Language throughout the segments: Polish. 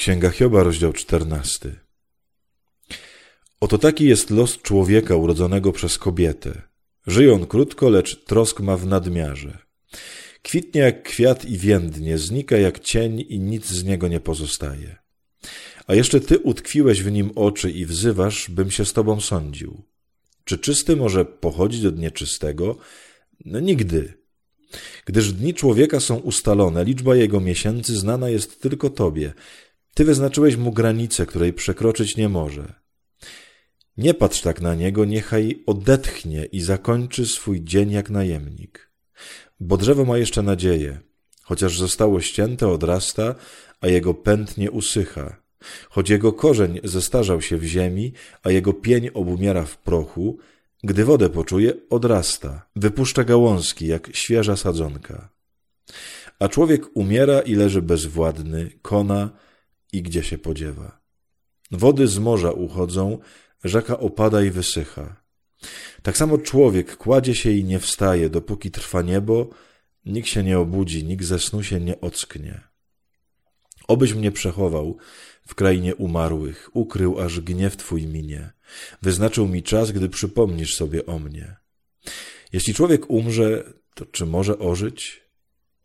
Księga Hioba, rozdział 14. Oto taki jest los człowieka urodzonego przez kobietę. Żyje on krótko, lecz trosk ma w nadmiarze. Kwitnie jak kwiat i więdnie, znika jak cień i nic z niego nie pozostaje. A jeszcze ty utkwiłeś w nim oczy i wzywasz, bym się z tobą sądził. Czy czysty może pochodzić od nieczystego? No nigdy. Gdyż dni człowieka są ustalone, liczba jego miesięcy znana jest tylko tobie. Ty wyznaczyłeś mu granicę, której przekroczyć nie może. Nie patrz tak na niego, niechaj odetchnie i zakończy swój dzień jak najemnik. Bo drzewo ma jeszcze nadzieję. Chociaż zostało ścięte, odrasta, a jego pęd nie usycha. Choć jego korzeń zestarzał się w ziemi, a jego pień obumiera w prochu, gdy wodę poczuje, odrasta, wypuszcza gałązki jak świeża sadzonka. A człowiek umiera i leży bezwładny, kona i gdzie się podziewa. Wody z morza uchodzą, rzeka opada i wysycha. Tak samo człowiek kładzie się i nie wstaje, dopóki trwa niebo, nikt się nie obudzi, nikt ze snu się nie ocknie. Obyś mnie przechował w krainie umarłych, ukrył aż gniew Twój minie. Wyznaczył mi czas, gdy przypomnisz sobie o mnie. Jeśli człowiek umrze, to czy może ożyć?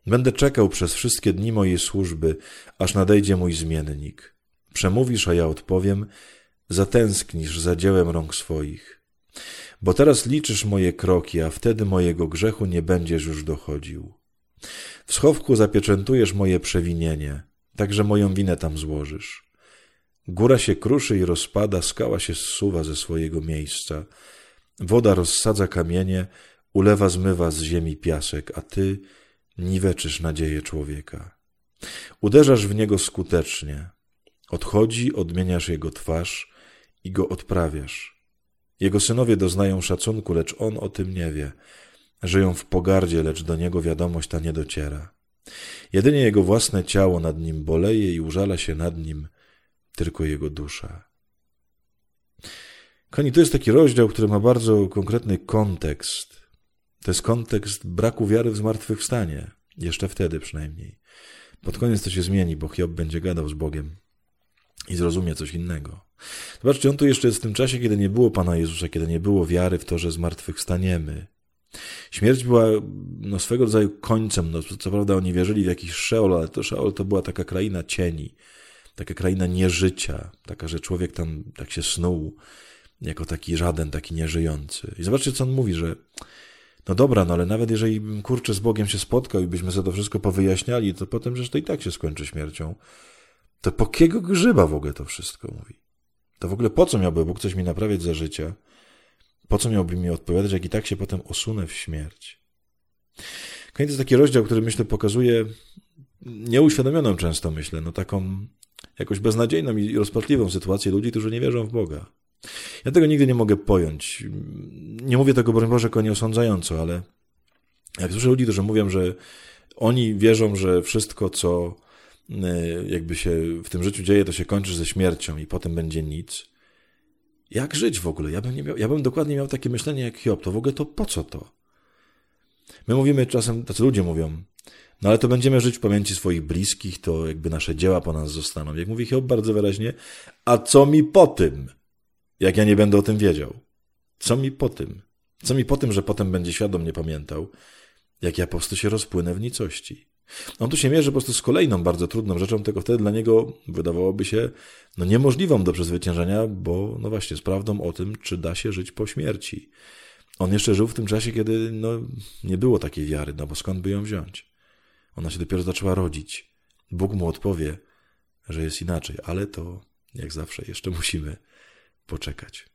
Będę czekał przez wszystkie dni mojej służby, aż nadejdzie mój zmiennik. Przemówisz, a ja odpowiem, zatęsknisz za dziełem rąk swoich. Bo teraz liczysz moje kroki, a wtedy mojego grzechu nie będziesz już dochodził. W schowku zapieczętujesz moje przewinienie, także moją winę tam złożysz. Góra się kruszy i rozpada, skała się zsuwa ze swojego miejsca. Woda rozsadza kamienie, ulewa zmywa z ziemi piasek, a ty niweczysz nadzieję człowieka. Uderzasz w niego skutecznie. Odchodzi, odmieniasz jego twarz i go odprawiasz. Jego synowie doznają szacunku, lecz on o tym nie wie. Żyją w pogardzie, lecz do niego wiadomość ta nie dociera. Jedynie jego własne ciało nad nim boleje i użala się nad nim tylko jego dusza. Koni, to jest taki rozdział, który ma bardzo konkretny kontekst. To jest kontekst braku wiary w zmartwychwstanie. Jeszcze wtedy przynajmniej. Pod koniec to się zmieni, bo Hiob będzie gadał z Bogiem i zrozumie coś innego. Zobaczcie, on tu jeszcze jest w tym czasie, kiedy nie było Pana Jezusa, kiedy nie było wiary w to, że zmartwychwstaniemy. Śmierć była no, swego rodzaju końcem. No, co prawda oni wierzyli w jakiś Szeol, ale to Szeol to była taka kraina cieni, taka kraina nieżycia, taka, że człowiek tam tak się snuł, jako taki żaden, taki nieżyjący. I zobaczcie, co on mówi, że no dobra, no ale nawet jeżeli bym kurczę z Bogiem się spotkał i byśmy sobie to wszystko powyjaśniali, to potem, że to i tak się skończy śmiercią. To po kiego grzyba w ogóle to wszystko mówi? To w ogóle po co miałby Bóg coś mi naprawiać za życia? Po co miałby mi odpowiadać, jak i tak się potem osunę w śmierć? Koniec jest taki rozdział, który myślę pokazuje nieuświadomioną często, myślę, no taką jakoś beznadziejną i rozpaczliwą sytuację ludzi, którzy nie wierzą w Boga. Ja tego nigdy nie mogę pojąć. Nie mówię tego, broń Boże, nie osądzająco, ale jak słyszę ludzi, którzy mówią, że oni wierzą, że wszystko, co e, jakby się w tym życiu dzieje, to się kończy ze śmiercią i potem będzie nic. Jak żyć w ogóle? Ja bym, nie miał, ja bym dokładnie miał takie myślenie jak Hiob. To w ogóle to po co to? My mówimy czasem, tacy ludzie mówią, no ale to będziemy żyć w pamięci swoich bliskich, to jakby nasze dzieła po nas zostaną. Jak mówi Hiob bardzo wyraźnie, a co mi po tym, jak ja nie będę o tym wiedział? Co mi po tym? Co mi po tym, że potem będzie świadom nie pamiętał, jak ja po prostu się rozpłynę w nicości? On tu się mierzy po prostu z kolejną bardzo trudną rzeczą, tylko wtedy dla niego wydawałoby się no niemożliwą do przezwyciężenia, bo no właśnie z prawdą o tym, czy da się żyć po śmierci. On jeszcze żył w tym czasie, kiedy no, nie było takiej wiary, no bo skąd by ją wziąć? Ona się dopiero zaczęła rodzić. Bóg mu odpowie, że jest inaczej, ale to jak zawsze jeszcze musimy poczekać.